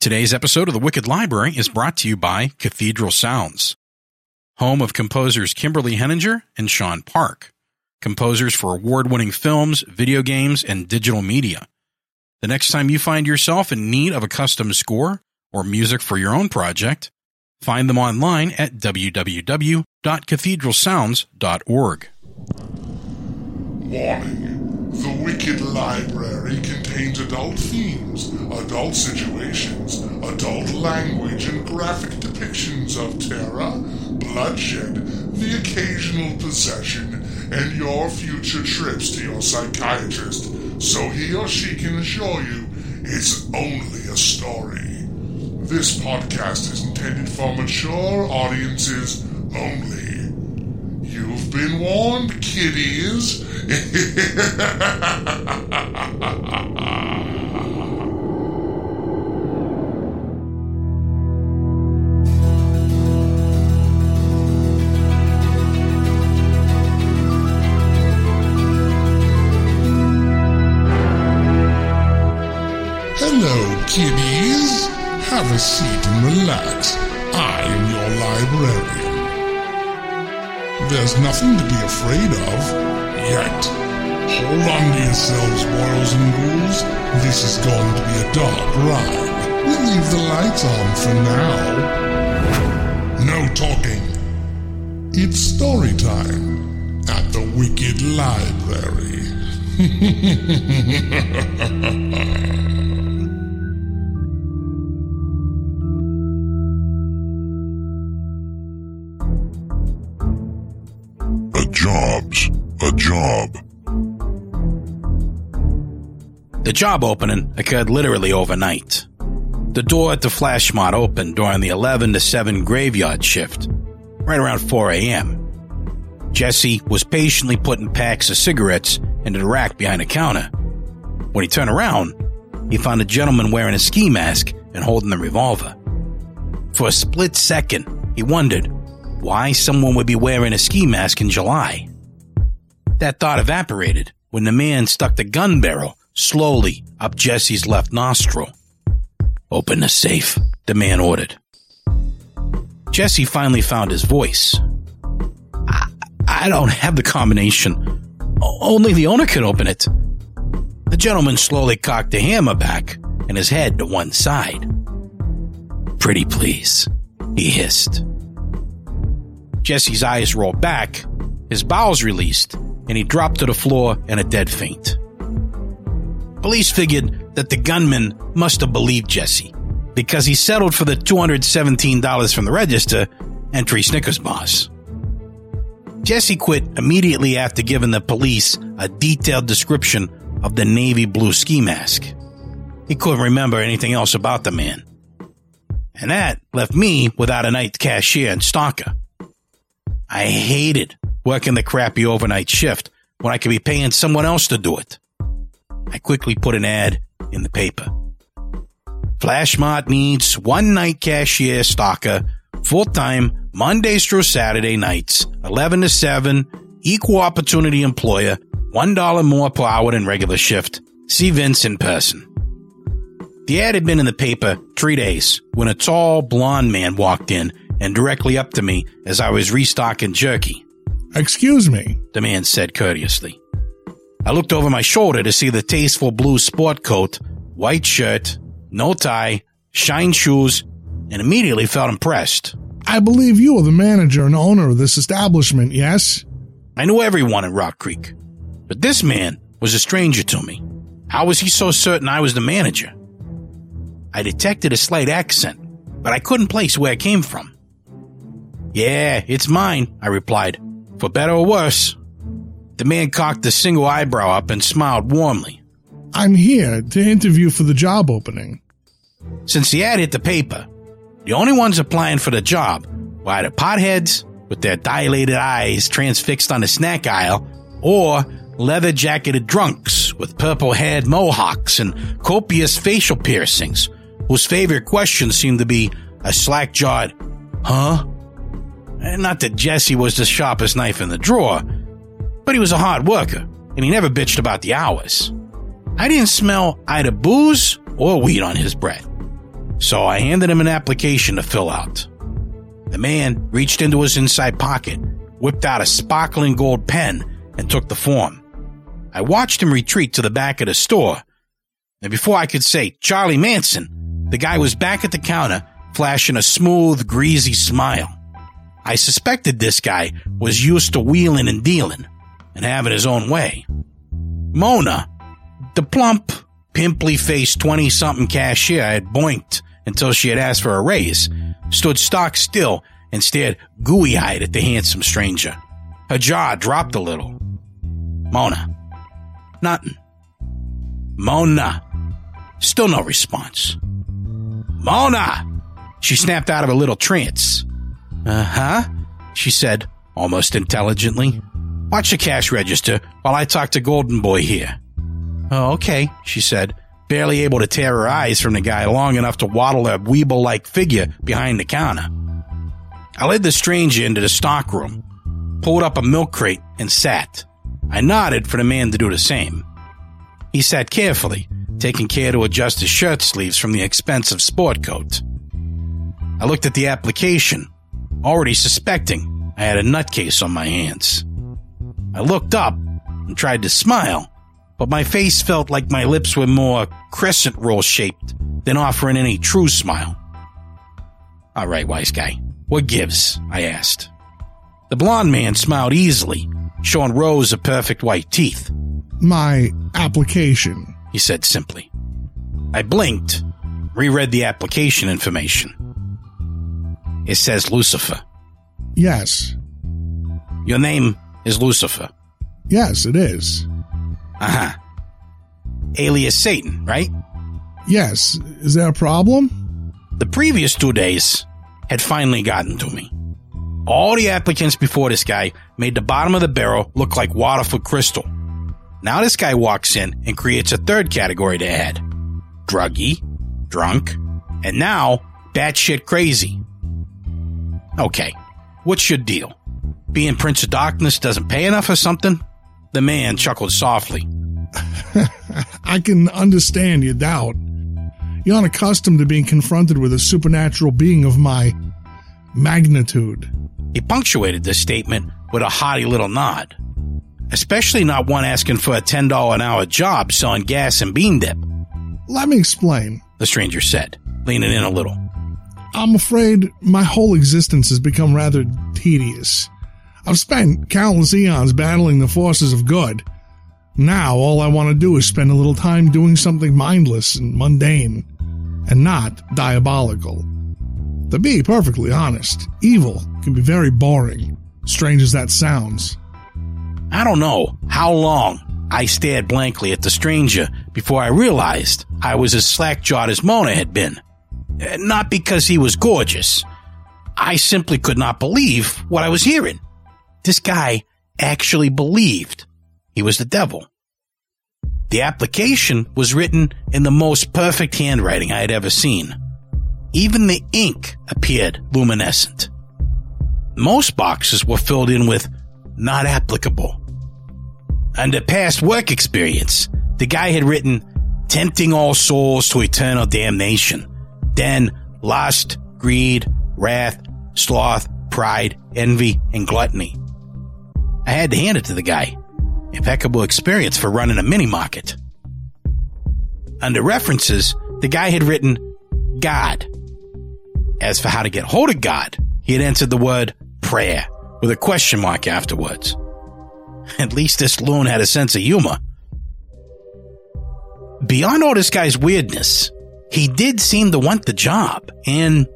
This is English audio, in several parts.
Today's episode of The Wicked Library is brought to you by Cathedral Sounds, home of composers Kimberly Henninger and Sean Park, composers for award winning films, video games, and digital media. The next time you find yourself in need of a custom score or music for your own project, find them online at www.cathedralsounds.org. The Wicked Library contains adult themes, adult situations, adult language, and graphic depictions of terror, bloodshed, the occasional possession, and your future trips to your psychiatrist so he or she can assure you it's only a story. This podcast is intended for mature audiences only. You've been warned, kiddies. Hello, kiddies. Have a seat and relax. I am your librarian. There's nothing to be afraid of. Yet. Hold on to yourselves, boys and ghouls. This is going to be a dark ride. We'll leave the lights on for now. No talking. It's story time at the Wicked Library. job's a job. The job opening occurred literally overnight. The door at the Flash Mart opened during the 11 to 7 graveyard shift, right around 4 a.m. Jesse was patiently putting packs of cigarettes into the rack behind the counter. When he turned around, he found a gentleman wearing a ski mask and holding a revolver. For a split second, he wondered why someone would be wearing a ski mask in July. That thought evaporated when the man stuck the gun barrel slowly up Jesse's left nostril. Open the safe, the man ordered. Jesse finally found his voice. I, I don't have the combination. Only the owner can open it. The gentleman slowly cocked the hammer back and his head to one side. Pretty please, he hissed. Jesse's eyes rolled back, his bowels released, and he dropped to the floor in a dead faint. Police figured that the gunman must have believed Jesse because he settled for the $217 from the register and three Snickers bars. Jesse quit immediately after giving the police a detailed description of the navy blue ski mask. He couldn't remember anything else about the man. And that left me without a night cashier and stalker. I hated working the crappy overnight shift when I could be paying someone else to do it. I quickly put an ad in the paper. Flashmart needs one night cashier stalker, full time, Mondays through Saturday nights, 11 to 7, equal opportunity employer, $1 more per hour than regular shift. See Vince in person. The ad had been in the paper three days when a tall, blond man walked in and directly up to me as I was restocking jerky. Excuse me. The man said courteously. I looked over my shoulder to see the tasteful blue sport coat, white shirt, no tie, shine shoes, and immediately felt impressed. I believe you are the manager and owner of this establishment, yes? I knew everyone in Rock Creek, but this man was a stranger to me. How was he so certain I was the manager? I detected a slight accent, but I couldn't place where it came from. Yeah, it's mine, I replied. For better or worse. The man cocked a single eyebrow up and smiled warmly. I'm here to interview for the job opening. Since the ad hit the paper, the only ones applying for the job were either potheads with their dilated eyes transfixed on the snack aisle or leather jacketed drunks with purple haired mohawks and copious facial piercings, whose favorite question seemed to be a slack jawed, huh? And not that Jesse was the sharpest knife in the drawer, but he was a hard worker, and he never bitched about the hours. I didn't smell either booze or weed on his breath. So I handed him an application to fill out. The man reached into his inside pocket, whipped out a sparkling gold pen, and took the form. I watched him retreat to the back of the store, and before I could say Charlie Manson, the guy was back at the counter, flashing a smooth, greasy smile. I suspected this guy was used to wheeling and dealing and having his own way. Mona, the plump, pimply faced 20 something cashier I had boinked until she had asked for a raise, stood stock still and stared gooey eyed at the handsome stranger. Her jaw dropped a little. Mona. Nothing. Mona. Still no response. Mona! She snapped out of a little trance. Uh huh, she said, almost intelligently. Watch the cash register while I talk to Golden Boy here. Oh, okay, she said, barely able to tear her eyes from the guy long enough to waddle a weeble like figure behind the counter. I led the stranger into the stock room, pulled up a milk crate, and sat. I nodded for the man to do the same. He sat carefully, taking care to adjust his shirt sleeves from the expensive sport coat. I looked at the application, already suspecting I had a nutcase on my hands. I looked up and tried to smile, but my face felt like my lips were more crescent roll shaped than offering any true smile. All right, wise guy, what gives? I asked. The blond man smiled easily, showing rows of perfect white teeth. My application, he said simply. I blinked, reread the application information. It says Lucifer. Yes. Your name is Lucifer. Yes, it is. Uh huh. Alias Satan, right? Yes. Is there a problem? The previous two days had finally gotten to me. All the applicants before this guy made the bottom of the barrel look like Waterford crystal. Now this guy walks in and creates a third category to add. Druggy, drunk, and now batshit crazy. Okay, what's your deal? Being Prince of Darkness doesn't pay enough or something? The man chuckled softly. I can understand your doubt. You're unaccustomed to being confronted with a supernatural being of my magnitude. He punctuated this statement with a haughty little nod. Especially not one asking for a $10 an hour job selling gas and bean dip. Let me explain, the stranger said, leaning in a little. I'm afraid my whole existence has become rather tedious. I've spent countless eons battling the forces of good. Now all I want to do is spend a little time doing something mindless and mundane, and not diabolical. To be perfectly honest, evil can be very boring, strange as that sounds. I don't know how long I stared blankly at the stranger before I realized I was as slack jawed as Mona had been. Uh, not because he was gorgeous. I simply could not believe what I was hearing. This guy actually believed he was the devil. The application was written in the most perfect handwriting I had ever seen. Even the ink appeared luminescent. Most boxes were filled in with not applicable. Under past work experience, the guy had written tempting all souls to eternal damnation. Then lust, greed, wrath, sloth, pride, envy, and gluttony. I had to hand it to the guy. Impeccable experience for running a mini market. Under references, the guy had written God. As for how to get hold of God, he had entered the word prayer with a question mark afterwards. At least this loon had a sense of humor. Beyond all this guy's weirdness, he did seem to want the job, and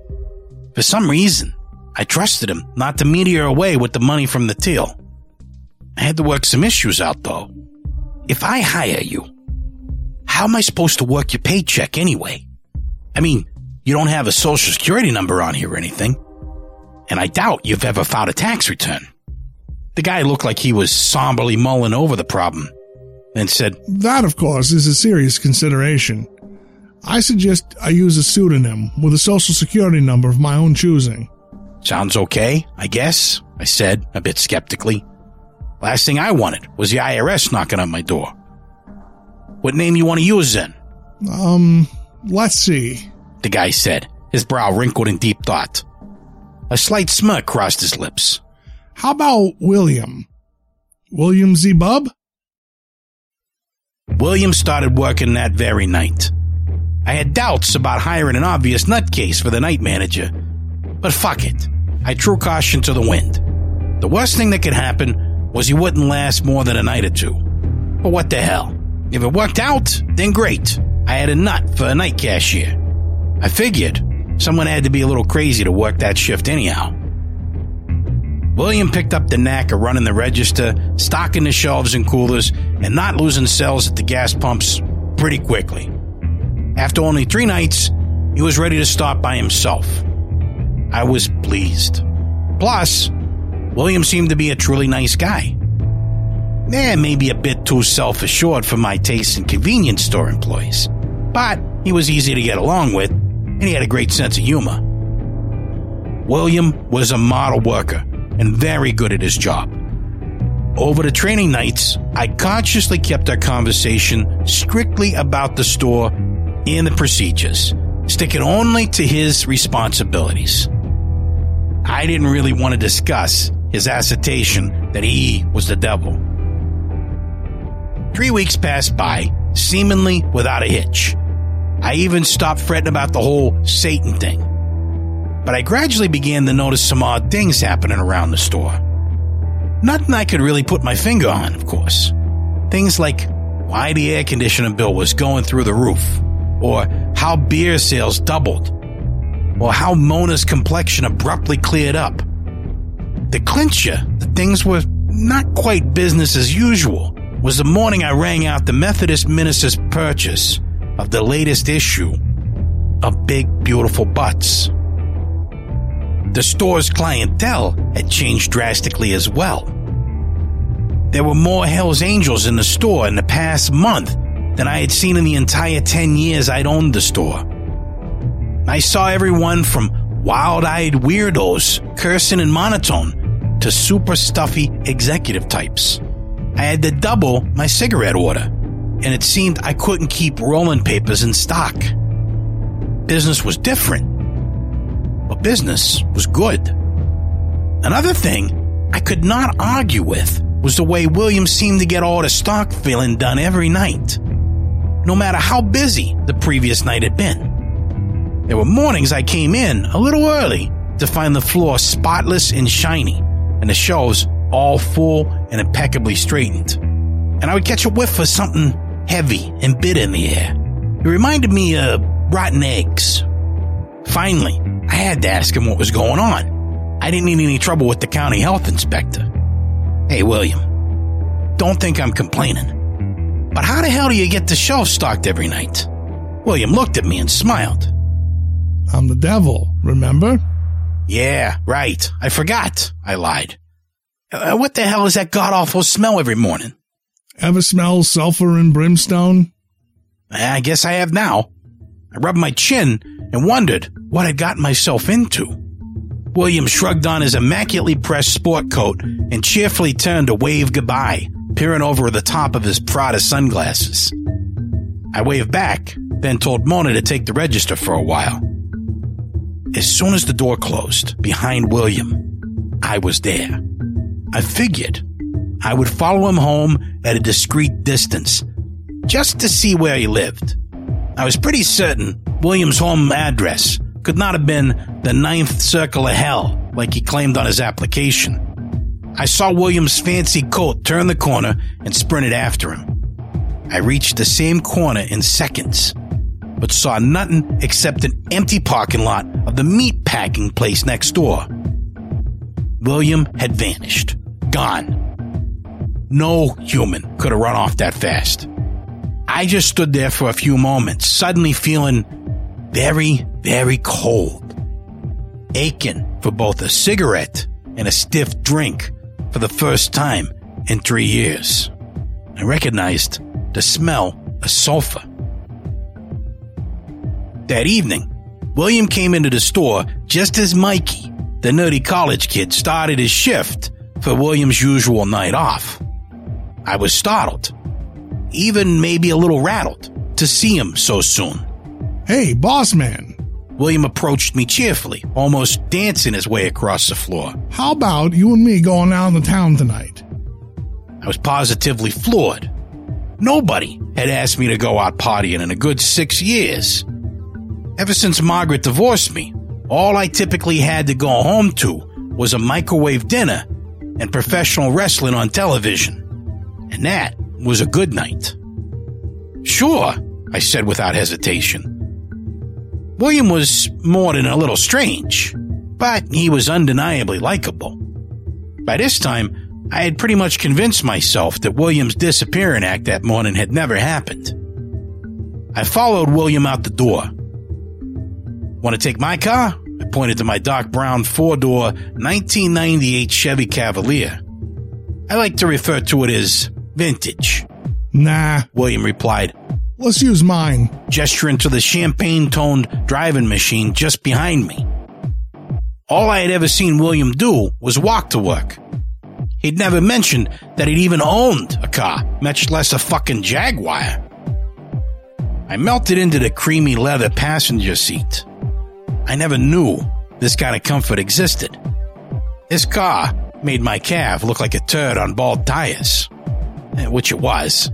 for some reason, I trusted him not to meteor away with the money from the till. I had to work some issues out though. If I hire you, how am I supposed to work your paycheck anyway? I mean, you don't have a social security number on here or anything. And I doubt you've ever filed a tax return. The guy looked like he was somberly mulling over the problem, and said, That, of course, is a serious consideration. I suggest I use a pseudonym with a social security number of my own choosing. Sounds okay, I guess, I said, a bit skeptically. Last thing I wanted was the IRS knocking on my door. What name you want to use then? Um, let's see. the guy said, his brow wrinkled in deep thought. A slight smirk crossed his lips. How about William? William Z. Bub? William started working that very night. I had doubts about hiring an obvious nutcase for the night manager, but fuck it. I threw caution to the wind. The worst thing that could happen was he wouldn't last more than a night or two. But what the hell? If it worked out, then great. I had a nut for a night cashier. I figured someone had to be a little crazy to work that shift anyhow. William picked up the knack of running the register, stocking the shelves and coolers, and not losing sales at the gas pumps pretty quickly. After only three nights, he was ready to start by himself. I was pleased. Plus, William seemed to be a truly nice guy. Eh, maybe a bit too self assured for my taste in convenience store employees. But he was easy to get along with, and he had a great sense of humor. William was a model worker and very good at his job. Over the training nights, I consciously kept our conversation strictly about the store and the procedures, sticking only to his responsibilities. I didn't really want to discuss his assertion that he was the devil. Three weeks passed by, seemingly without a hitch. I even stopped fretting about the whole Satan thing. But I gradually began to notice some odd things happening around the store. Nothing I could really put my finger on, of course. Things like why the air conditioning bill was going through the roof, or how beer sales doubled, or how Mona's complexion abruptly cleared up. The clincher that things were not quite business as usual was the morning I rang out the Methodist minister's purchase of the latest issue of Big Beautiful Butts. The store's clientele had changed drastically as well. There were more Hells Angels in the store in the past month than I had seen in the entire 10 years I'd owned the store. I saw everyone from wild eyed weirdos cursing in monotone to super stuffy executive types. I had to double my cigarette order, and it seemed I couldn't keep rolling papers in stock. Business was different, but business was good. Another thing I could not argue with was the way William seemed to get all the stock filling done every night, no matter how busy the previous night had been. There were mornings I came in a little early to find the floor spotless and shiny, and the shelves all full and impeccably straightened. And I would catch a whiff of something heavy and bitter in the air. It reminded me of rotten eggs. Finally, I had to ask him what was going on. I didn't need any trouble with the county health inspector. Hey, William, don't think I'm complaining. But how the hell do you get the shelf stocked every night? William looked at me and smiled. I'm the devil, remember? Yeah, right. I forgot. I lied. Uh, what the hell is that god awful smell every morning? Ever smell sulfur and brimstone? I guess I have now. I rubbed my chin and wondered what I'd gotten myself into. William shrugged on his immaculately pressed sport coat and cheerfully turned to wave goodbye, peering over the top of his Prada sunglasses. I waved back, then told Mona to take the register for a while. As soon as the door closed behind William, I was there. I figured I would follow him home at a discreet distance, just to see where he lived. I was pretty certain William's home address could not have been the ninth circle of hell like he claimed on his application. I saw William's fancy coat turn the corner and sprinted after him. I reached the same corner in seconds, but saw nothing except an empty parking lot of the meat packing place next door. William had vanished, gone. No human could have run off that fast. I just stood there for a few moments, suddenly feeling very, very cold. Aching for both a cigarette and a stiff drink for the first time in three years. I recognized the smell of sulfur. That evening, William came into the store just as Mikey, the nerdy college kid, started his shift for William's usual night off. I was startled, even maybe a little rattled, to see him so soon. Hey, boss man, William approached me cheerfully, almost dancing his way across the floor. How about you and me going out in the town tonight? I was positively floored. Nobody had asked me to go out partying in a good six years. Ever since Margaret divorced me, all I typically had to go home to was a microwave dinner and professional wrestling on television. And that was a good night. Sure, I said without hesitation. William was more than a little strange, but he was undeniably likable. By this time, I had pretty much convinced myself that William's disappearing act that morning had never happened. I followed William out the door. Want to take my car? I pointed to my dark brown four door 1998 Chevy Cavalier. I like to refer to it as vintage. Nah, William replied, let's use mine. gesturing to the champagne toned driving machine just behind me. All I had ever seen William do was walk to work. He'd never mentioned that he'd even owned a car, much less a fucking Jaguar. I melted into the creamy leather passenger seat. I never knew this kind of comfort existed. This car made my Cav look like a turd on bald tires, eh, which it was.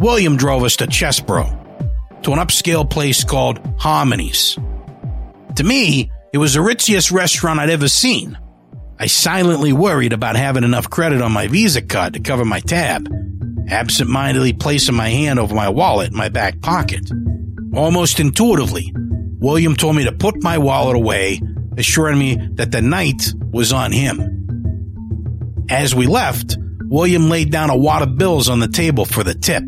William drove us to Chesbro, to an upscale place called Harmonies. To me, it was the ritziest restaurant I'd ever seen. I silently worried about having enough credit on my Visa card to cover my tab, absent mindedly placing my hand over my wallet in my back pocket. Almost intuitively, William told me to put my wallet away, assuring me that the night was on him. As we left, William laid down a wad of bills on the table for the tip.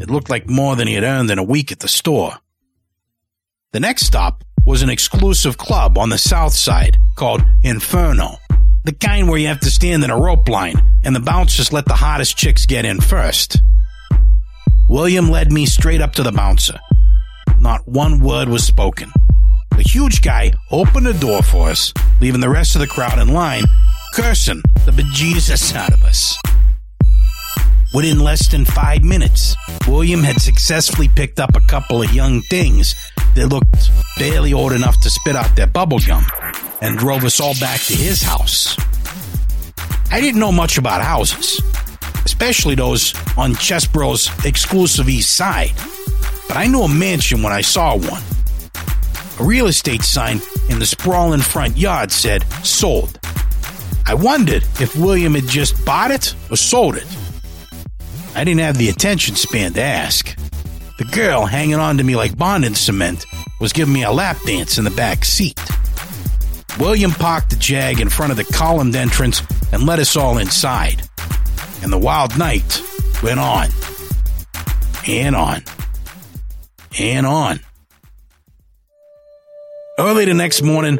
It looked like more than he had earned in a week at the store. The next stop was an exclusive club on the south side called Inferno. The kind where you have to stand in a rope line and the bouncers let the hottest chicks get in first. William led me straight up to the bouncer. Not one word was spoken. The huge guy opened the door for us, leaving the rest of the crowd in line, cursing the bejesus out of us. Within less than five minutes, William had successfully picked up a couple of young things that looked barely old enough to spit out their bubble gum and drove us all back to his house. I didn't know much about houses, especially those on Chesbro's exclusive east side, but I knew a mansion when I saw one. A real estate sign in the sprawling front yard said sold. I wondered if William had just bought it or sold it. I didn't have the attention span to ask. The girl hanging on to me like bonding cement was giving me a lap dance in the back seat. William parked the Jag in front of the columned entrance and let us all inside. And the wild night went on. And on. And on. Early the next morning,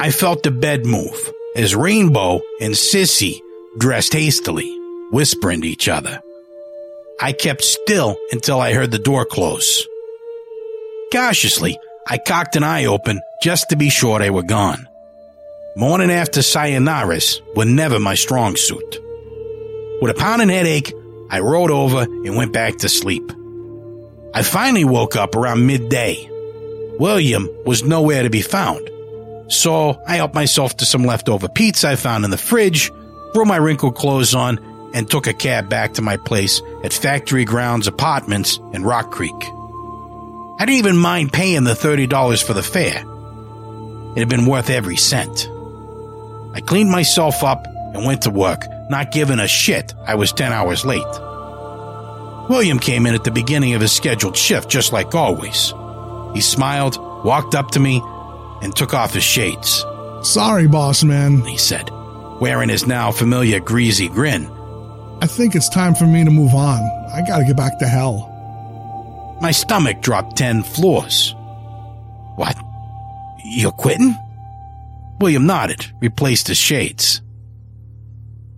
I felt the bed move as Rainbow and Sissy dressed hastily, whispering to each other. I kept still until I heard the door close. Cautiously, I cocked an eye open just to be sure they were gone. Morning after sayonaras were never my strong suit. With a pounding headache, I rolled over and went back to sleep. I finally woke up around midday. William was nowhere to be found. So I helped myself to some leftover pizza I found in the fridge, threw my wrinkled clothes on, and took a cab back to my place at Factory Grounds Apartments in Rock Creek. I didn't even mind paying the $30 for the fare. It had been worth every cent. I cleaned myself up and went to work, not giving a shit I was 10 hours late. William came in at the beginning of his scheduled shift, just like always. He smiled, walked up to me, and took off his shades. Sorry, boss man. He said, wearing his now familiar greasy grin. I think it's time for me to move on. I gotta get back to hell. My stomach dropped 10 floors. What? You're quitting? William nodded, replaced his shades.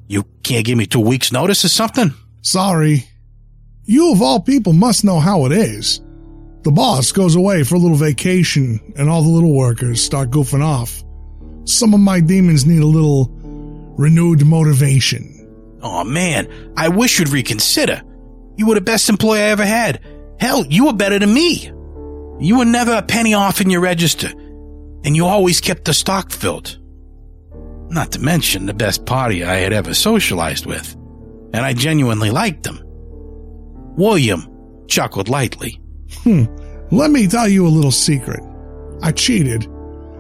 You can't give me two weeks' notice or something? Sorry. You of all people must know how it is. The boss goes away for a little vacation and all the little workers start goofing off. Some of my demons need a little renewed motivation. Oh man, I wish you'd reconsider. You were the best employee I ever had. Hell, you were better than me. You were never a penny off in your register, and you always kept the stock filled. Not to mention the best party I had ever socialized with, and I genuinely liked them. William chuckled lightly. Hmm. Let me tell you a little secret. I cheated.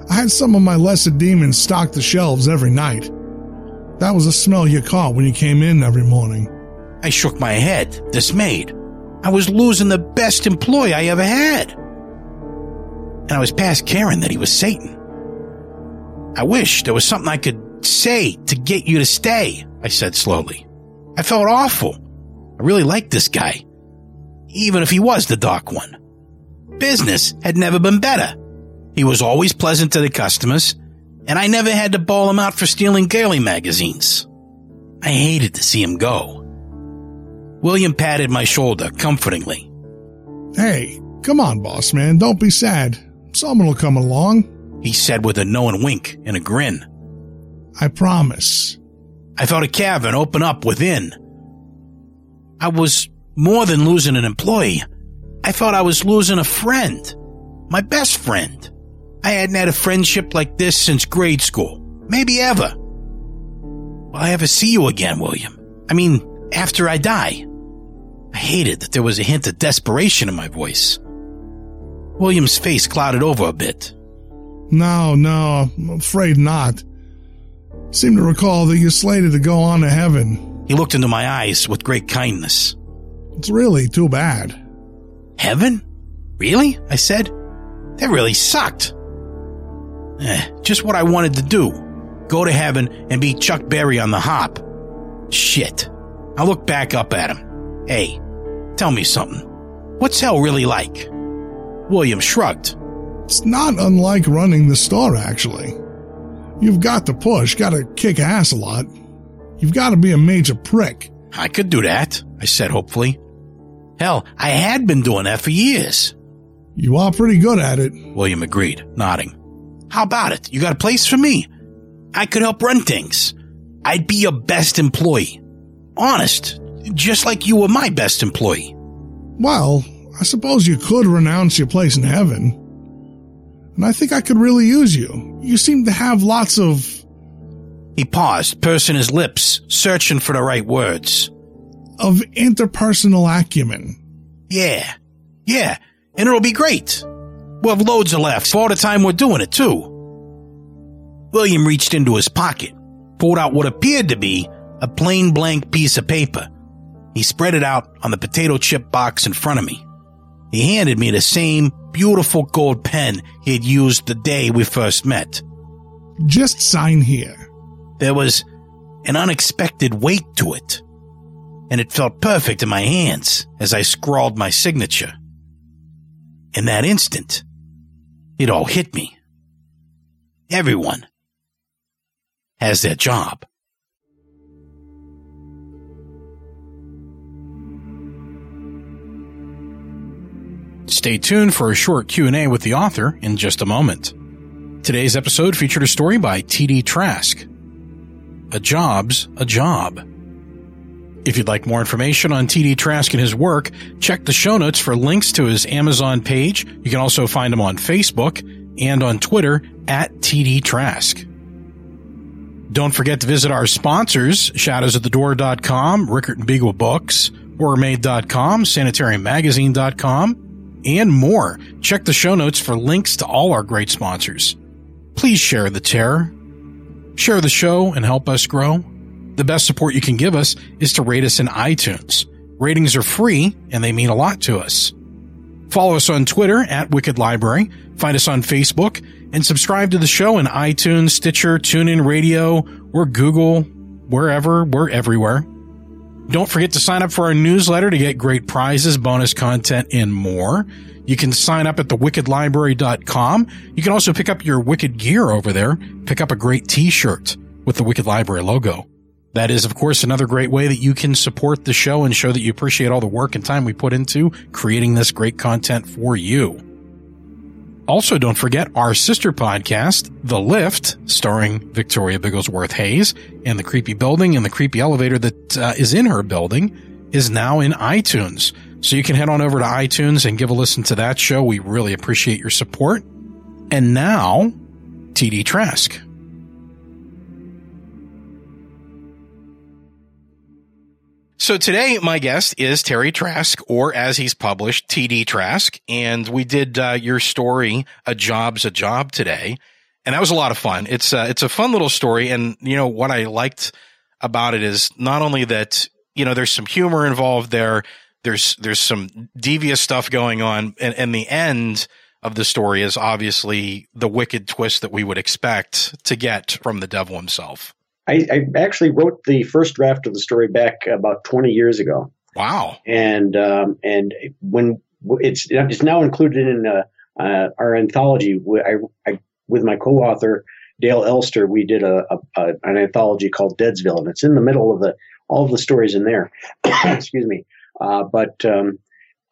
I had some of my lesser demons stock the shelves every night. That was the smell you caught when you came in every morning. I shook my head, dismayed. I was losing the best employee I ever had. And I was past caring that he was Satan. I wish there was something I could say to get you to stay, I said slowly. I felt awful. I really liked this guy, even if he was the dark one. Business had never been better. He was always pleasant to the customers, and I never had to bawl him out for stealing girly magazines. I hated to see him go. William patted my shoulder comfortingly. Hey, come on, boss man, don't be sad. Someone will come along, he said with a knowing wink and a grin. I promise. I felt a cavern open up within. I was more than losing an employee. I thought I was losing a friend. My best friend. I hadn't had a friendship like this since grade school. Maybe ever. Will I ever see you again, William? I mean, after I die? I hated that there was a hint of desperation in my voice. William's face clouded over a bit. No, no, I'm afraid not. Seem to recall that you're slated to go on to heaven. He looked into my eyes with great kindness. It's really too bad. Heaven? Really? I said. That really sucked. Eh, just what I wanted to do. Go to heaven and be Chuck Berry on the hop. Shit. I looked back up at him. Hey, tell me something. What's hell really like? William shrugged. It's not unlike running the store, actually. You've got to push, gotta kick ass a lot. You've got to be a major prick. I could do that, I said hopefully. Hell, I had been doing that for years. You are pretty good at it. William agreed, nodding. How about it? You got a place for me? I could help run things. I'd be your best employee. Honest, just like you were my best employee. Well, I suppose you could renounce your place in heaven. And I think I could really use you. You seem to have lots of. He paused, pursing his lips, searching for the right words. Of interpersonal acumen. Yeah, yeah, and it'll be great. We'll have loads of laughs all the time we're doing it, too. William reached into his pocket, pulled out what appeared to be a plain blank piece of paper. He spread it out on the potato chip box in front of me. He handed me the same beautiful gold pen he had used the day we first met. Just sign here. There was an unexpected weight to it, and it felt perfect in my hands as I scrawled my signature. In that instant, it all hit me. Everyone has their job. Stay tuned for a short Q&A with the author in just a moment. Today's episode featured a story by T.D. Trask. A job's a job. If you'd like more information on T.D. Trask and his work, check the show notes for links to his Amazon page. You can also find him on Facebook and on Twitter at TD Trask. Don't forget to visit our sponsors, shadowsatthedoor.com, Rickert and Beagle Books, HorrorMade.com, SanitariumMagazine.com, and more. Check the show notes for links to all our great sponsors. Please share the terror. Share the show and help us grow. The best support you can give us is to rate us in iTunes. Ratings are free and they mean a lot to us. Follow us on Twitter at Wicked Library, find us on Facebook, and subscribe to the show in iTunes, Stitcher, TuneIn Radio, or Google, wherever, we're everywhere. Don't forget to sign up for our newsletter to get great prizes, bonus content, and more. You can sign up at thewickedlibrary.com. You can also pick up your Wicked gear over there. Pick up a great t-shirt with the Wicked Library logo. That is, of course, another great way that you can support the show and show that you appreciate all the work and time we put into creating this great content for you. Also, don't forget our sister podcast, The Lift, starring Victoria Bigglesworth Hayes, and the creepy building and the creepy elevator that uh, is in her building is now in iTunes. So you can head on over to iTunes and give a listen to that show. We really appreciate your support. And now, TD Trask. So today, my guest is Terry Trask, or as he's published, TD Trask. And we did uh, your story, A Job's a Job today. And that was a lot of fun. It's uh, it's a fun little story. And, you know, what I liked about it is not only that, you know, there's some humor involved there, there's, there's some devious stuff going on. And, and the end of the story is obviously the wicked twist that we would expect to get from the devil himself. I, I, actually wrote the first draft of the story back about 20 years ago. Wow! And um, and when it's it's now included in uh, uh, our anthology, I, I, with my co-author Dale Elster, we did a, a, a, an anthology called Deadsville, and it's in the middle of the all of the stories in there. Excuse me, uh, but um,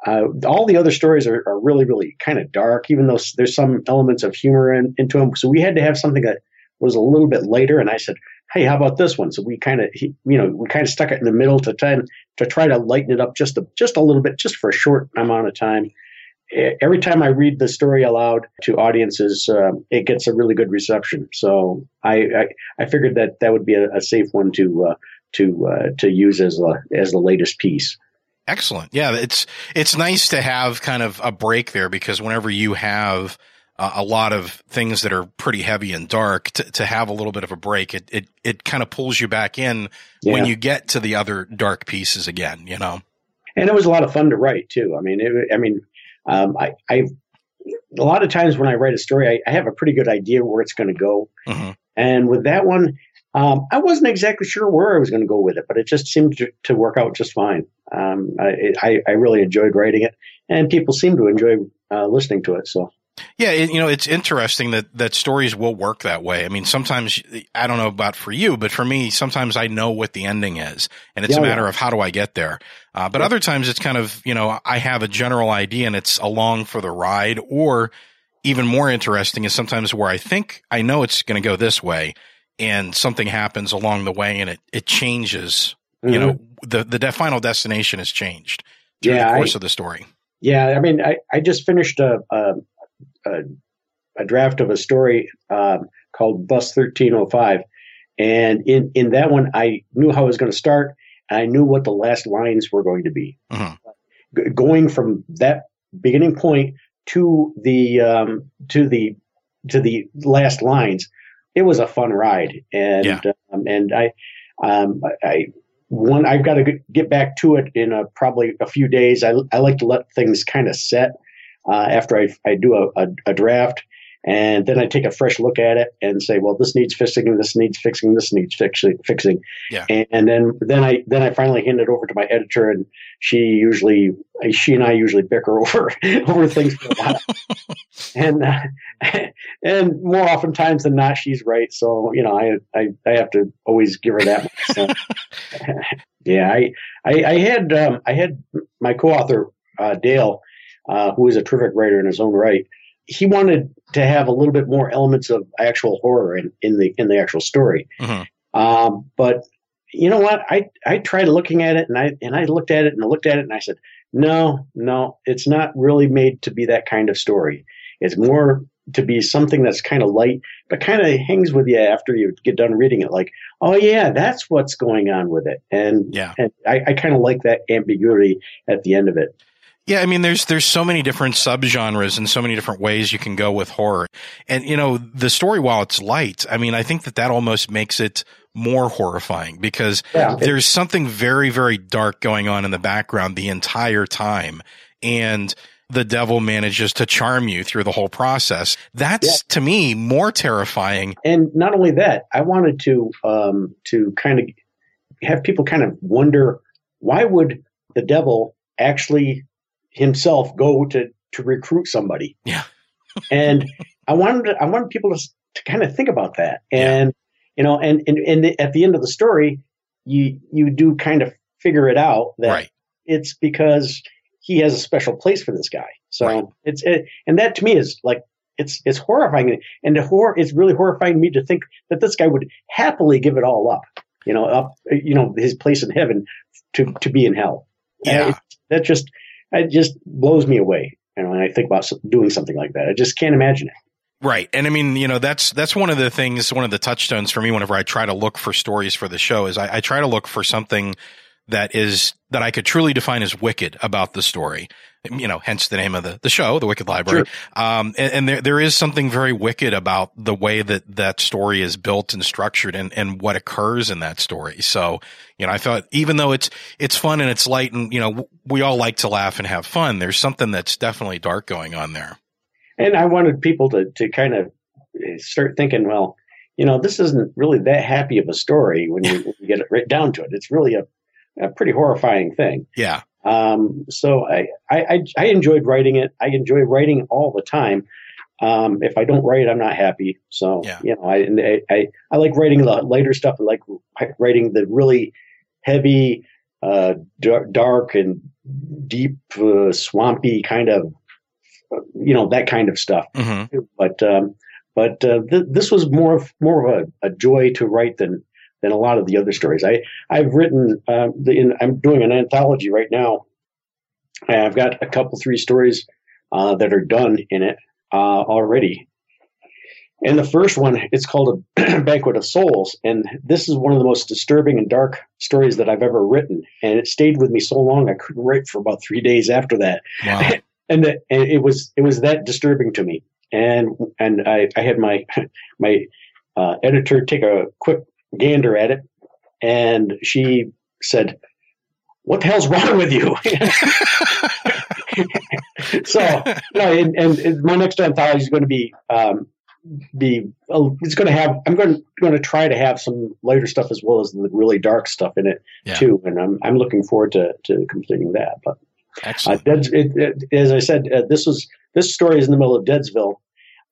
uh, all the other stories are, are really really kind of dark, even though there's some elements of humor in, into them. So we had to have something that was a little bit later, and I said, hey, how about this one? So we kind of, you know, we kind of stuck it in the middle to try to try to lighten it up just a, just a little bit, just for a short amount of time. Every time I read the story aloud to audiences, uh, it gets a really good reception. So I, I, I figured that that would be a, a safe one to uh, to uh, to use as a, as the latest piece. Excellent. Yeah, it's it's nice to have kind of a break there because whenever you have uh, a lot of things that are pretty heavy and dark to, to have a little bit of a break. It, it, it kind of pulls you back in yeah. when you get to the other dark pieces again, you know? And it was a lot of fun to write too. I mean, it, I mean, um, I, I, a lot of times when I write a story, I, I have a pretty good idea where it's going to go. Mm-hmm. And with that one, um, I wasn't exactly sure where I was going to go with it, but it just seemed to, to work out just fine. Um, I, I, I, really enjoyed writing it, and people seem to enjoy uh, listening to it. So yeah, it, you know, it's interesting that that stories will work that way. I mean, sometimes I don't know about for you, but for me, sometimes I know what the ending is, and it's yeah, a matter yeah. of how do I get there. Uh, but yeah. other times, it's kind of you know I have a general idea, and it's along for the ride. Or even more interesting is sometimes where I think I know it's going to go this way, and something happens along the way, and it it changes. Mm-hmm. You know, mm-hmm. the the de- final destination has changed through the course I, of the story. Yeah, I mean, I, I just finished a, a a, a draft of a story um, called Bus 1305. And in, in that one, I knew how I was going to start, and I knew what the last lines were going to be. Uh-huh. G- going from that beginning point to the um, to the to the last lines, it was a fun ride, and yeah. um, and I um, I one I've got to get back to it in a, probably a few days. I I like to let things kind of set uh, after I, I do a, a, a, draft. And then I take a fresh look at it and say, well, this needs fixing, this needs fixing, this needs fixing, fixing. Yeah. And, and then, then I, then I finally hand it over to my editor and she usually, she and I usually bicker over, over things for a while. and, uh, and more oftentimes than not, she's right. So, you know, I, I, I have to always give her that. So, yeah. I, I, I had, um, I had my co-author, uh, Dale, uh, who is a terrific writer in his own right, he wanted to have a little bit more elements of actual horror in, in the in the actual story. Mm-hmm. Um, but you know what? I I tried looking at it and I and I looked at it and I looked at it and I said, no, no, it's not really made to be that kind of story. It's more to be something that's kind of light, but kind of hangs with you after you get done reading it. Like, oh yeah, that's what's going on with it, and yeah, and I, I kind of like that ambiguity at the end of it. Yeah, I mean, there's there's so many different subgenres and so many different ways you can go with horror, and you know, the story while it's light, I mean, I think that that almost makes it more horrifying because yeah. there's something very very dark going on in the background the entire time, and the devil manages to charm you through the whole process. That's yeah. to me more terrifying. And not only that, I wanted to um, to kind of have people kind of wonder why would the devil actually himself go to to recruit somebody. Yeah. and I wanted I wanted people to to kind of think about that. And yeah. you know, and, and and at the end of the story, you you do kind of figure it out that right. it's because he has a special place for this guy. So right. it's it, and that to me is like it's it's horrifying and the horror it's really horrifying me to think that this guy would happily give it all up. You know, up you know his place in heaven to to be in hell. Yeah. that just it just blows me away. And when I think about doing something like that, I just can't imagine it. Right. And I mean, you know, that's that's one of the things, one of the touchstones for me whenever I try to look for stories for the show is I, I try to look for something that is that I could truly define as wicked about the story. You know, hence the name of the, the show, The Wicked Library. Sure. Um, and, and, there, there is something very wicked about the way that that story is built and structured and, and what occurs in that story. So, you know, I thought even though it's, it's fun and it's light and, you know, we all like to laugh and have fun, there's something that's definitely dark going on there. And I wanted people to, to kind of start thinking, well, you know, this isn't really that happy of a story when you, when you get it right down to it. It's really a, a pretty horrifying thing. Yeah. Um, so I, I, I enjoyed writing it. I enjoy writing all the time. Um, if I don't write, I'm not happy. So, yeah. you know, I, I, I like writing the lighter stuff. I like writing the really heavy, uh, dark and deep, uh, swampy kind of, you know, that kind of stuff. Mm-hmm. But, um, but uh, th- this was more of more of a, a joy to write than than a lot of the other stories. I I've written uh, the, in, I'm doing an anthology right now. I've got a couple three stories uh, that are done in it uh, already. And the first one, it's called a Banquet of Souls, and this is one of the most disturbing and dark stories that I've ever written. And it stayed with me so long I couldn't write for about three days after that. Wow. and, the, and it was it was that disturbing to me. And and I, I had my my uh, editor take a quick gander at it, and she said, "What the hell's wrong with you?" so, no, and, and, my next anthology is going to be um, be uh, it's going to have I'm going to, going to try to have some lighter stuff as well as the really dark stuff in it yeah. too, and I'm I'm looking forward to to completing that. But. Uh, it, it, as I said, uh, this was this story is in the middle of Deadsville,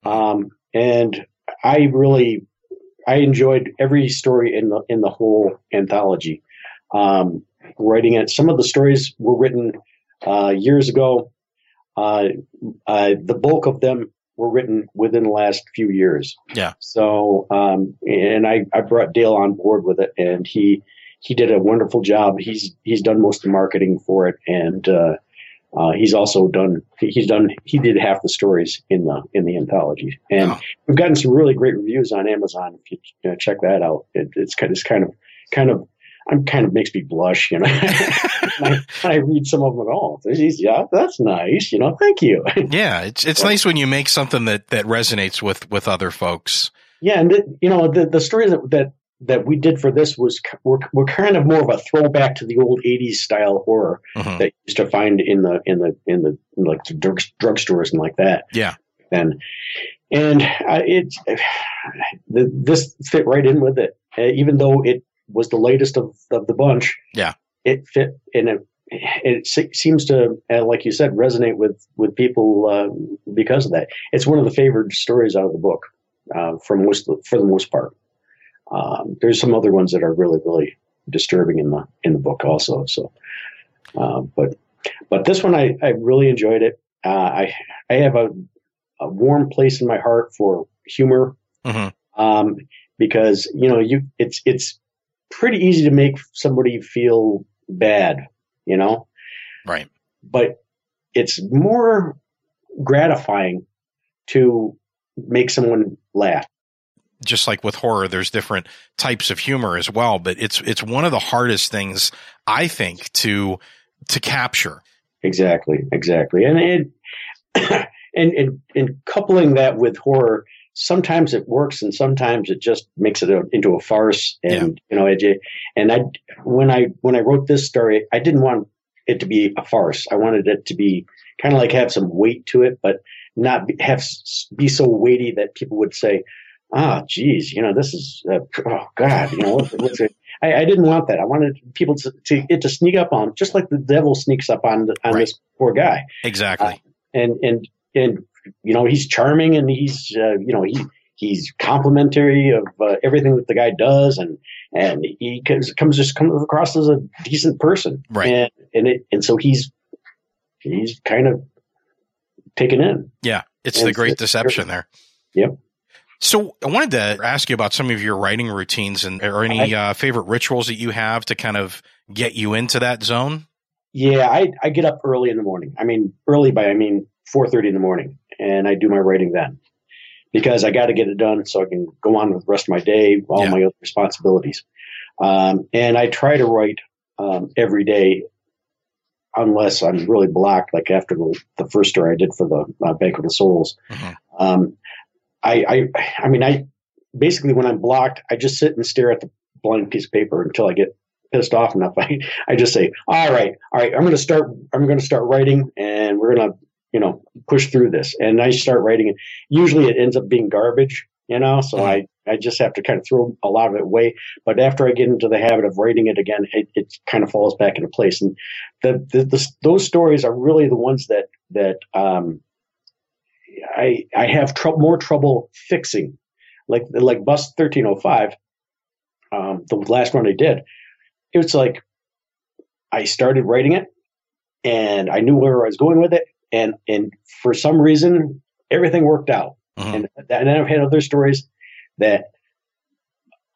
um, and I really I enjoyed every story in the in the whole anthology. Um, writing it, some of the stories were written uh, years ago. Uh, uh, the bulk of them were written within the last few years. Yeah. So, um, and I, I brought Dale on board with it, and he he did a wonderful job. He's he's done most of the marketing for it, and uh, uh, he's also done he's done he did half the stories in the in the anthology, and wow. we've gotten some really great reviews on Amazon. If you, you know, check that out, it, it's kind of it's kind of kind of I'm kind of makes me blush, you know. I, I read some of them, oh, yeah, that's nice, you know. Thank you. yeah, it's it's nice when you make something that that resonates with with other folks. Yeah, and the, you know the the stories that, that that we did for this was we're, we're kind of more of a throwback to the old 80s style horror mm-hmm. that you used to find in the in the in the in like the drug drugstores and like that yeah then and uh, it the, this fit right in with it uh, even though it was the latest of, of the bunch yeah it fit in it it seems to, uh, like you said, resonate with with people uh, because of that. It's one of the favored stories out of the book, uh, for most for the most part. Um, there's some other ones that are really, really disturbing in the in the book also. So, uh, but but this one I, I really enjoyed it. Uh, I I have a, a warm place in my heart for humor mm-hmm. um, because you know you it's it's pretty easy to make somebody feel bad, you know, right? But it's more gratifying to make someone laugh just like with horror, there's different types of humor as well, but it's, it's one of the hardest things I think to, to capture. Exactly. Exactly. And it, and, and, and coupling that with horror, sometimes it works and sometimes it just makes it a, into a farce. And, yeah. you know, it, and I, when I, when I wrote this story, I didn't want it to be a farce. I wanted it to be kind of like have some weight to it, but not be, have be so weighty that people would say, ah, geez, you know, this is, uh, oh God, you know, what, what's it? I, I, didn't want that. I wanted people to, to it to sneak up on, just like the devil sneaks up on on right. this poor guy. Exactly. Uh, and and and you know, he's charming, and he's uh, you know he he's complimentary of uh, everything that the guy does, and and he comes, comes just comes across as a decent person, right? And and it and so he's he's kind of taken in. Yeah, it's and the great deception there. Yep. So I wanted to ask you about some of your writing routines and or any uh, favorite rituals that you have to kind of get you into that zone. yeah, I I get up early in the morning. I mean, early by I mean four thirty in the morning, and I do my writing then because I got to get it done so I can go on with the rest of my day, all Yeah. my other responsibilities. Um, and I try to write um, every day, unless I'm really blocked, like after the, the first story I did for the uh, Banquet of the Souls. Mhm. Um, I, I, I mean, I basically when I'm blocked, I just sit and stare at the blank piece of paper until I get pissed off enough. I, I just say, all right, all right, I'm going to start, I'm going to start writing and we're going to, you know, push through this. And I start writing it. Usually it ends up being garbage, you know, so I, I just have to kind of throw a lot of it away. But after I get into the habit of writing it again, it, it kind of falls back into place. And the, the, the those stories are really the ones that, that, um, I, I have trouble, more trouble fixing like, like bus 1305, um, the last one I did, it was like, I started writing it and I knew where I was going with it. And, and for some reason, everything worked out. Mhm. And, and then I've had other stories that,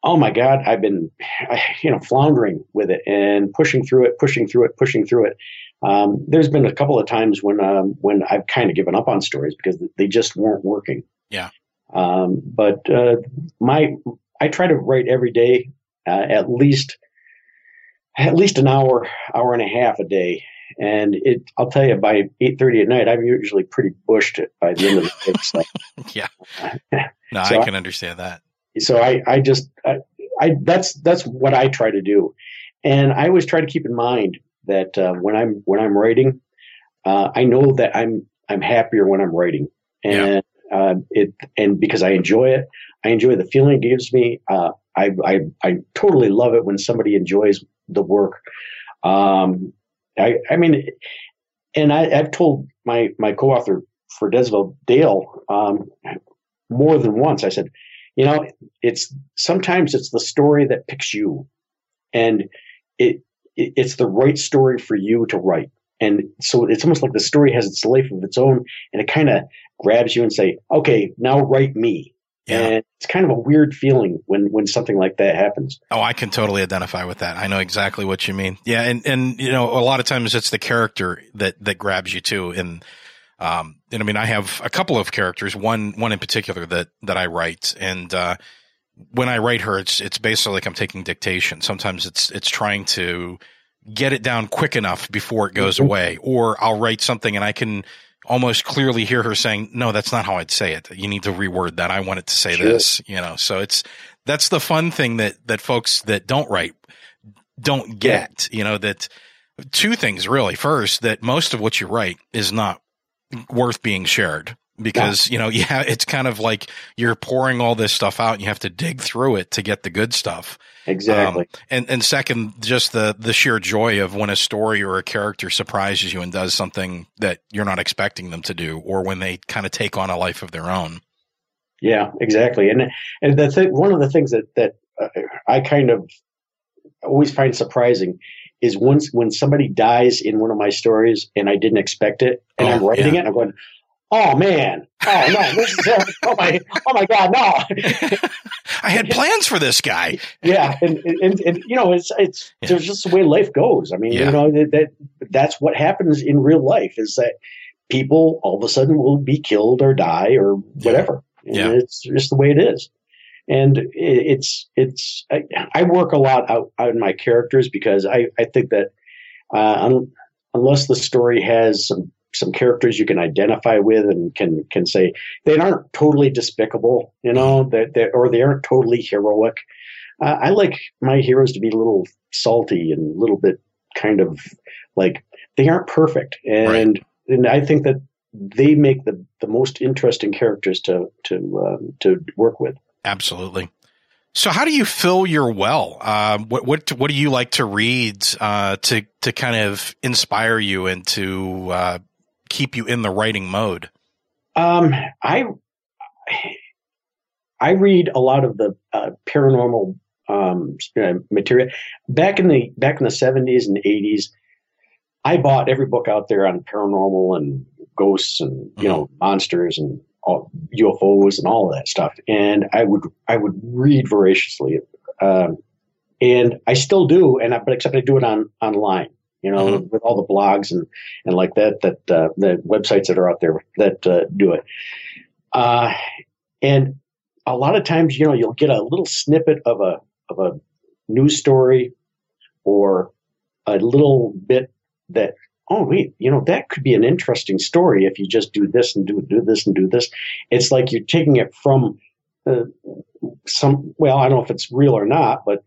oh my God, I've been, I, you know, floundering with it and pushing through it, pushing through it, pushing through it. Um, there's been a couple of times when, um, when I've kind of given up on stories because they just weren't working. Yeah. Um, but, uh, my, I try to write every day, uh, at least, at least an hour, hour and a half a day. And it, I'll tell you, by eight thirty at night, I'm usually pretty bushed by the end of the day. Like, Yeah. No, So I I- can understand that. so I, I just, I, I, that's, that's what I try to do. And I always try to keep in mind that, uh, when I'm, when I'm writing, uh, I know that I'm, I'm happier when I'm writing and, uh, it, and because I enjoy it, I enjoy the feeling it gives me. Uh, I, I, I totally love it when somebody enjoys the work. Um, I, I mean, and I, I've told my, my co-author for Deadsville, Dale, um, more than once, I said, you know, it's sometimes it's the story that picks you and it it's the right story for you to write. And so it's almost like the story has its life of its own and it kind of grabs you and say, okay, now write me. Yeah. And it's kind of a weird feeling when, when something like that happens. Oh, I can totally identify with that. I know exactly what you mean. Yeah, and and you know, a lot of times it's the character that that grabs you too. And um, and I mean, I have a couple of characters. One one in particular that that I write, and uh, when I write her, it's it's basically like I'm taking dictation. Sometimes it's it's trying to get it down quick enough before it goes Mhm. away, or I'll write something and I can almost clearly hear her saying, "No, that's not how I'd say it. You need to reword that. I want it to say Sure. this." You know, so it's that's the fun thing that that folks that don't write don't get. You know that two things really. First, that most of what you write is not worth being shared because you know yeah it's kind of like you're pouring all this stuff out and you have to dig through it to get the good stuff Exactly. um, and and second, just the the sheer joy of when a story or a character surprises you and does something that you're not expecting them to do, or when they kind of take on a life of their own. Yeah, exactly. And and the thing, one of the things that that uh, I kind of always find surprising is once when somebody dies in one of my stories and I didn't expect it, and Oh, I'm writing yeah. it, I'm going, "Oh man, oh no, this is oh my oh my god, no." I had plans for this guy. yeah, and, and and you know, it's it's Yeah. there's just the way life goes. I mean, Yeah. you know that, that that's what happens in real life is that people all of a sudden will be killed or die or whatever. And Yeah. it's just the way it is. And it, it's it's I, I work a lot out out in my characters because I I think that uh, un, unless the story has some some characters you can identify with and can can say they aren't totally despicable, you know, that that or they aren't totally heroic. Uh, I like my heroes to be a little salty and a little bit kind of like they aren't perfect, and and I think that they make the the most interesting characters to to um, to work with. Absolutely. So, how do you fill your well? Uh, what what what do you like to read uh, to to kind of inspire you and to uh, keep you in the writing mode? Um, I I read a lot of the uh, paranormal um, material back in the back in the seventies and eighties. I bought every book out there on paranormal and ghosts and you know monsters and all, UFOs and all of that stuff, and I would I would read voraciously, um, and I still do, and I, but except I do it on online. You know, with all the blogs and and like that that uh, the websites that are out there that uh, do it. Uh, and a lot of times, you know, you'll get a little snippet of a of a news story or a little bit that oh wait you know that could be an interesting story if you just do this and do do this and do this it's like you're taking it from uh, some well i don't know if it's real or not but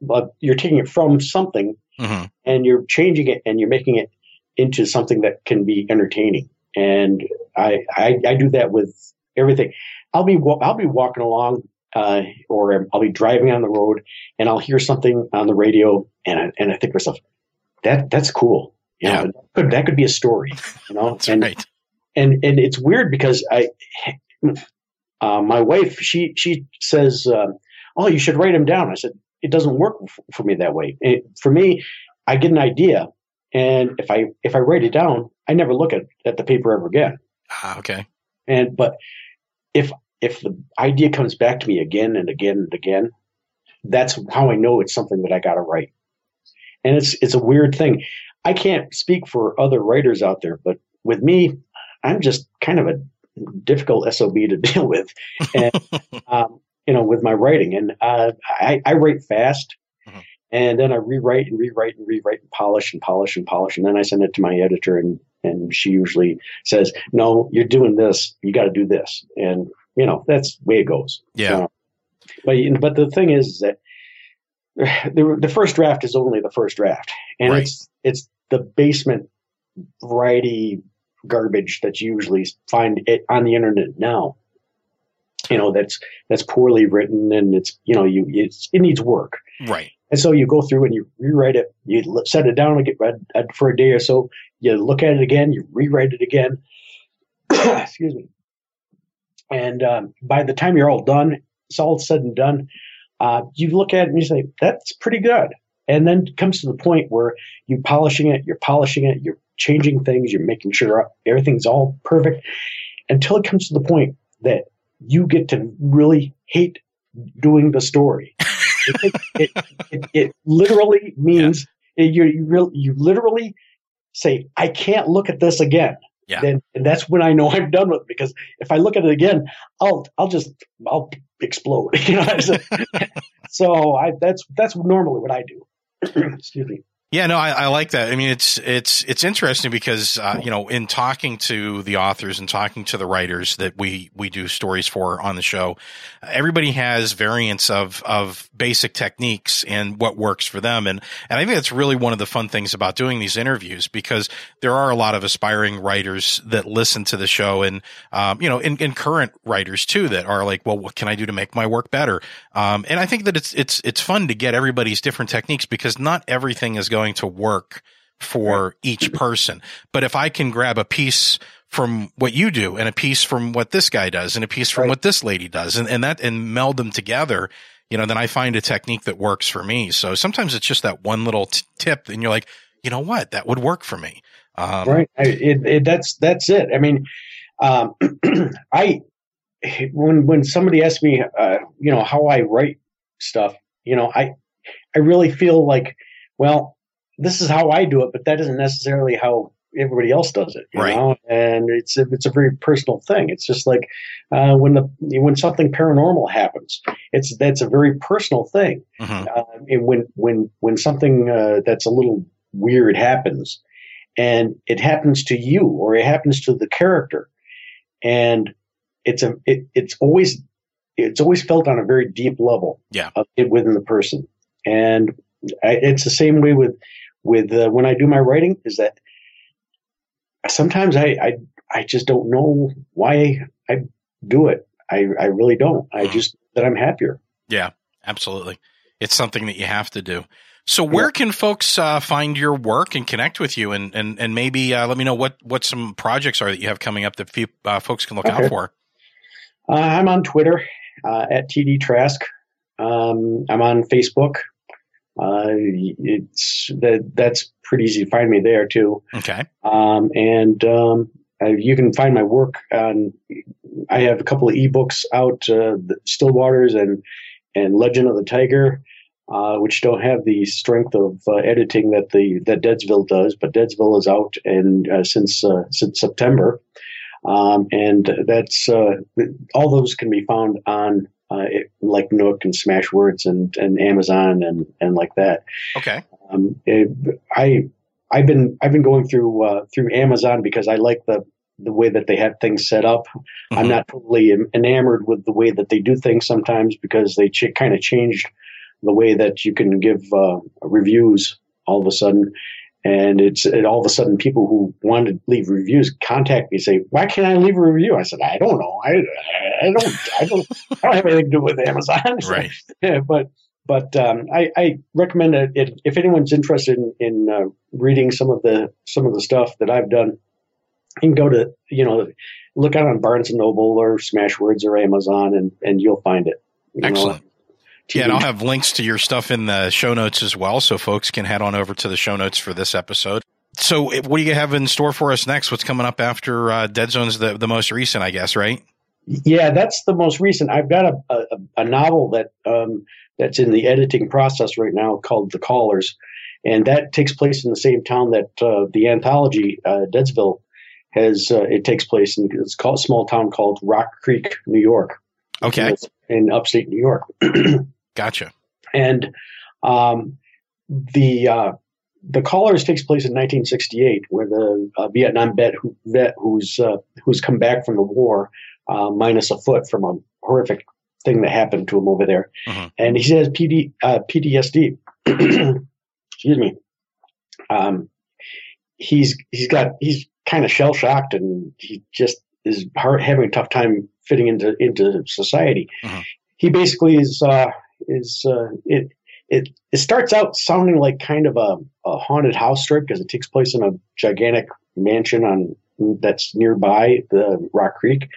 but you're taking it from something Mhm. and you're changing it and you're making it into something that can be entertaining and i i, I do that with everything i'll be i'll be walking along uh, or I'll be driving on the road and I'll hear something on the radio and I, and I think to myself, that that's cool. You know, Yeah. that could, that could be a story, you know, That's and, right. and, and it's weird because I, uh, my wife, she, she says, um, Oh, you should write them down. I said, it doesn't work for me that way. It, for me, I get an idea. And if I, if I write it down, I never look at, at the paper ever again. Ah, okay. And but if if the idea comes back to me again and again and again, that's how I know it's something that I got to write. And it's it's a weird thing. I can't speak for other writers out there, but with me, I'm just kind of a difficult sob to deal with, and um, you know, with my writing. And uh, I, I write fast, Mhm. and then I rewrite and rewrite and rewrite and polish and polish and polish, and then I send it to my editor, and and she usually says, "No, you're doing this. You got to do this." And you know, that's the way it goes. Yeah. But but the thing is that the the first draft is only the first draft, and Right. it's it's the basement variety garbage that you usually find it on the internet now. You know that's that's poorly written and it's you know you it's, it needs work. Right. And so you go through and you rewrite it, you set it down for a day or so, you look at it again, you rewrite it again. Excuse me. And um, by the time you're all done, it's all said and done, uh, you look at it and you say, that's pretty good. And then it comes to the point where you're polishing it, you're polishing it, you're changing things, you're making sure everything's all perfect until it comes to the point that you get to really hate doing the story. it, it, it, it literally means you you, real, you literally say, "I can't look at this again." Yeah. Then and that's when I know I'm done with it because if I look at it again, I'll I'll just I'll explode. You know. so- so I that's that's normally what I do. Excuse me. Yeah, no, I, I like that. I mean, it's it's it's interesting because uh, you know, in talking to the authors and talking to the writers that we we do stories for on the show, everybody has variants of of basic techniques and what works for them, and and I think that's really one of the fun things about doing these interviews because there are a lot of aspiring writers that listen to the show, and um, you know, and, and current writers too that are like, well, what can I do to make my work better? Um, and I think that it's it's it's fun to get everybody's different techniques because not everything is going to work for each person. But if I can grab a piece from what you do and a piece from what this guy does and a piece from Right. what this lady does and, and that and meld them together, you know, then I find a technique that works for me. So sometimes it's just that one little t- tip and you're like, you know what, that would work for me. Um, right I, it, it, that's that's it i mean um, i when when somebody asks me uh, you know how i write stuff you know i i really feel like well this is how i do it but that isn't necessarily how everybody else does it you Right. know and it's a, it's a very personal thing it's just like uh, when the when something paranormal happens it's that's a very personal thing mhm. uh, and when when when something uh, that's a little weird happens and it happens to you or it happens to the character and it's a it, it's always it's always felt on a very deep level Yeah. within the person and I, it's the same way with with uh, when I do my writing is that sometimes I, I I just don't know why I do it I I really don't I Mhm. just that I'm happier Yeah, absolutely. It's something that you have to do. So where can folks uh, find your work and connect with you, and and and maybe uh, let me know what what some projects are that you have coming up that fe- uh, folks can look out for. Uh, I'm on Twitter uh, at TD Trask. Um, I'm on Facebook. Uh, it's that that's pretty easy to find me there too. Okay, Um, and um, uh, you can find my work on. I have a couple of ebooks out, uh, the Still Waters and and Legend of the Tiger. uh, which don't have the strength of uh, editing that the that Deadsville does. But Deadsville is out and uh, since uh, since September, um, and that's uh, all those can be found on uh, it, like Nook and Smashwords and, and Amazon and, and like that. Okay. Um, it, I I've been I've been going through uh, through Amazon because I like the the way that they have things set up. Mm-hmm. I'm not totally enamored with the way that they do things sometimes because they ch- kind of changed the way that you can give uh, reviews all of a sudden. And it's and all of a sudden people who want to leave reviews contact me and say, "Why can't I leave a review?" I said, "I don't know. I, I don't I don't I don't have anything to do with Amazon." Right. yeah, but but um, I, I, recommend that it, if anyone's interested in, in uh, reading some of the some of the stuff that I've done, you can go to you know look out on Barnes and Noble or Smashwords or Amazon, and and you'll find it. Excellent. Know? Yeah, and I'll have links to your stuff in the show notes as well, so folks can head on over to the show notes for this episode. So, what do you have in store for us next? What's coming up after uh, Deadsville's the, the most recent, I guess, right? Yeah, that's the most recent. I've got a, a, a novel that um, that's in the editing process right now called The Callers, and that takes place in the same town that uh, the anthology uh, Deadsville has. Uh, it takes place in it's called a small town called Rock Creek, New York. Okay, in upstate New York. gotcha. And um, the uh, the Callers takes place in 1968, where the uh, Vietnam vet, who, vet who's uh, who's come back from the war uh, minus a foot from a horrific thing that happened to him over there, uh-huh. and he has PD, uh, PTSD. Excuse me. Um, he's he's got he's kind of shell shocked, and he just is hard, having a tough time fitting into into society. Uh-huh. He basically is uh, is uh, it. It, it starts out sounding like kind of a, a haunted house strip because it takes place in a gigantic mansion on that's nearby the Rock Creek,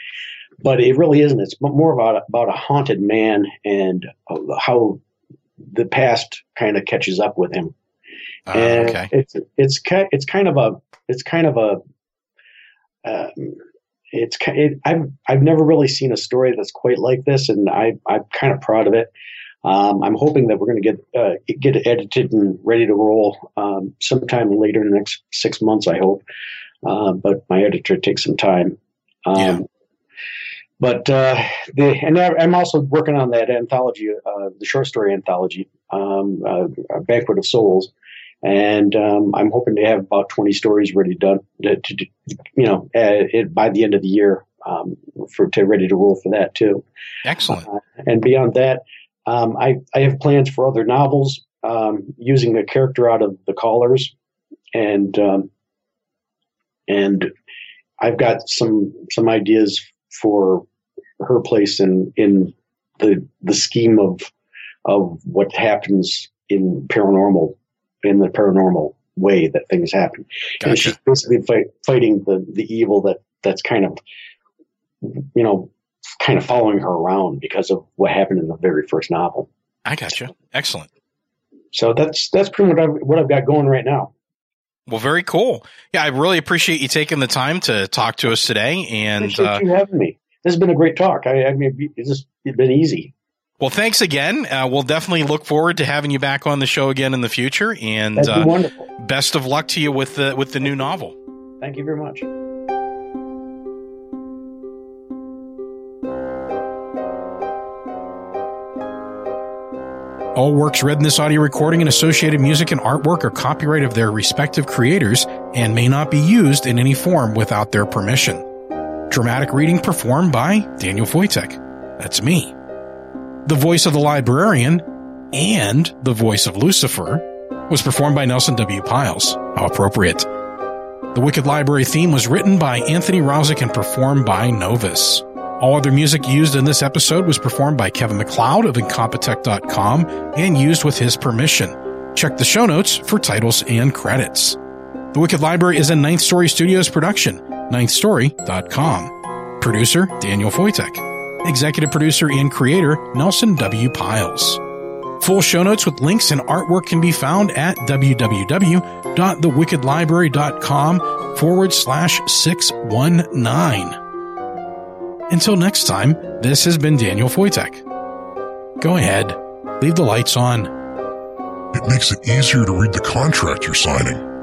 but it really isn't. It's more about about a haunted man and how the past kind of catches up with him. Uh, and okay. it's it's it's kind of a it's kind of a um, it's it, I've I've never really seen a story that's quite like this, and I I'm kind of proud of it. Um, I'm hoping that we're going to get uh, get it edited and ready to roll um, sometime later in the next six months. I hope, uh, but my editor takes some time. Um, yeah. But uh, the, and I'm also working on that anthology, uh, the short story anthology, um, uh, Banquet of Souls, and um, I'm hoping to have about 20 stories ready done to, to you know, it, by the end of the year um, for to ready to roll for that too. Excellent. Uh, and beyond that, um, I I have plans for other novels um, using a character out of the Callers, and um, and I've got some some ideas for her place in in the the scheme of of what happens in paranormal in the paranormal way that things happen. Gotcha. And she's basically fight, fighting the the evil that that's kind of you know kind of following her around because of what happened in the very first novel. I got you. Excellent. So that's that's pretty much what I've got going right now. Well, very cool. Yeah, I really appreciate you taking the time to talk to us today. And appreciate uh, you having me. This has been a great talk. I, I mean, it's just it's been easy. Well, thanks again. Uh, we'll definitely look forward to having you back on the show again in the future. And uh, wonderful. best of luck to you with the with the new novel. Thank you very much. All works read in this audio recording and associated music and artwork are copyright of their respective creators and may not be used in any form without their permission. Dramatic reading performed by Daniel Foytik. That's me. The voice of the librarian and the voice of Lucifer was performed by Nelson W. Pyles. How appropriate. The Wicked Library theme was written by Anthony Rowsick and performed by Novus. All other music used in this episode was performed by Kevin MacLeod of Incompetech.com and used with his permission. Check the show notes for titles and credits. The Wicked Library is a Ninth Story Studios production, ninthstory.com. Producer, Daniel Foytik. Executive producer and creator, Nelson W. Pyles. Full show notes with links and artwork can be found at www.thewickedlibrary.com forward slash 619. Until next time, this has been Daniel Foytik. Go ahead, leave the lights on, It makes it easier to read the contract you're signing.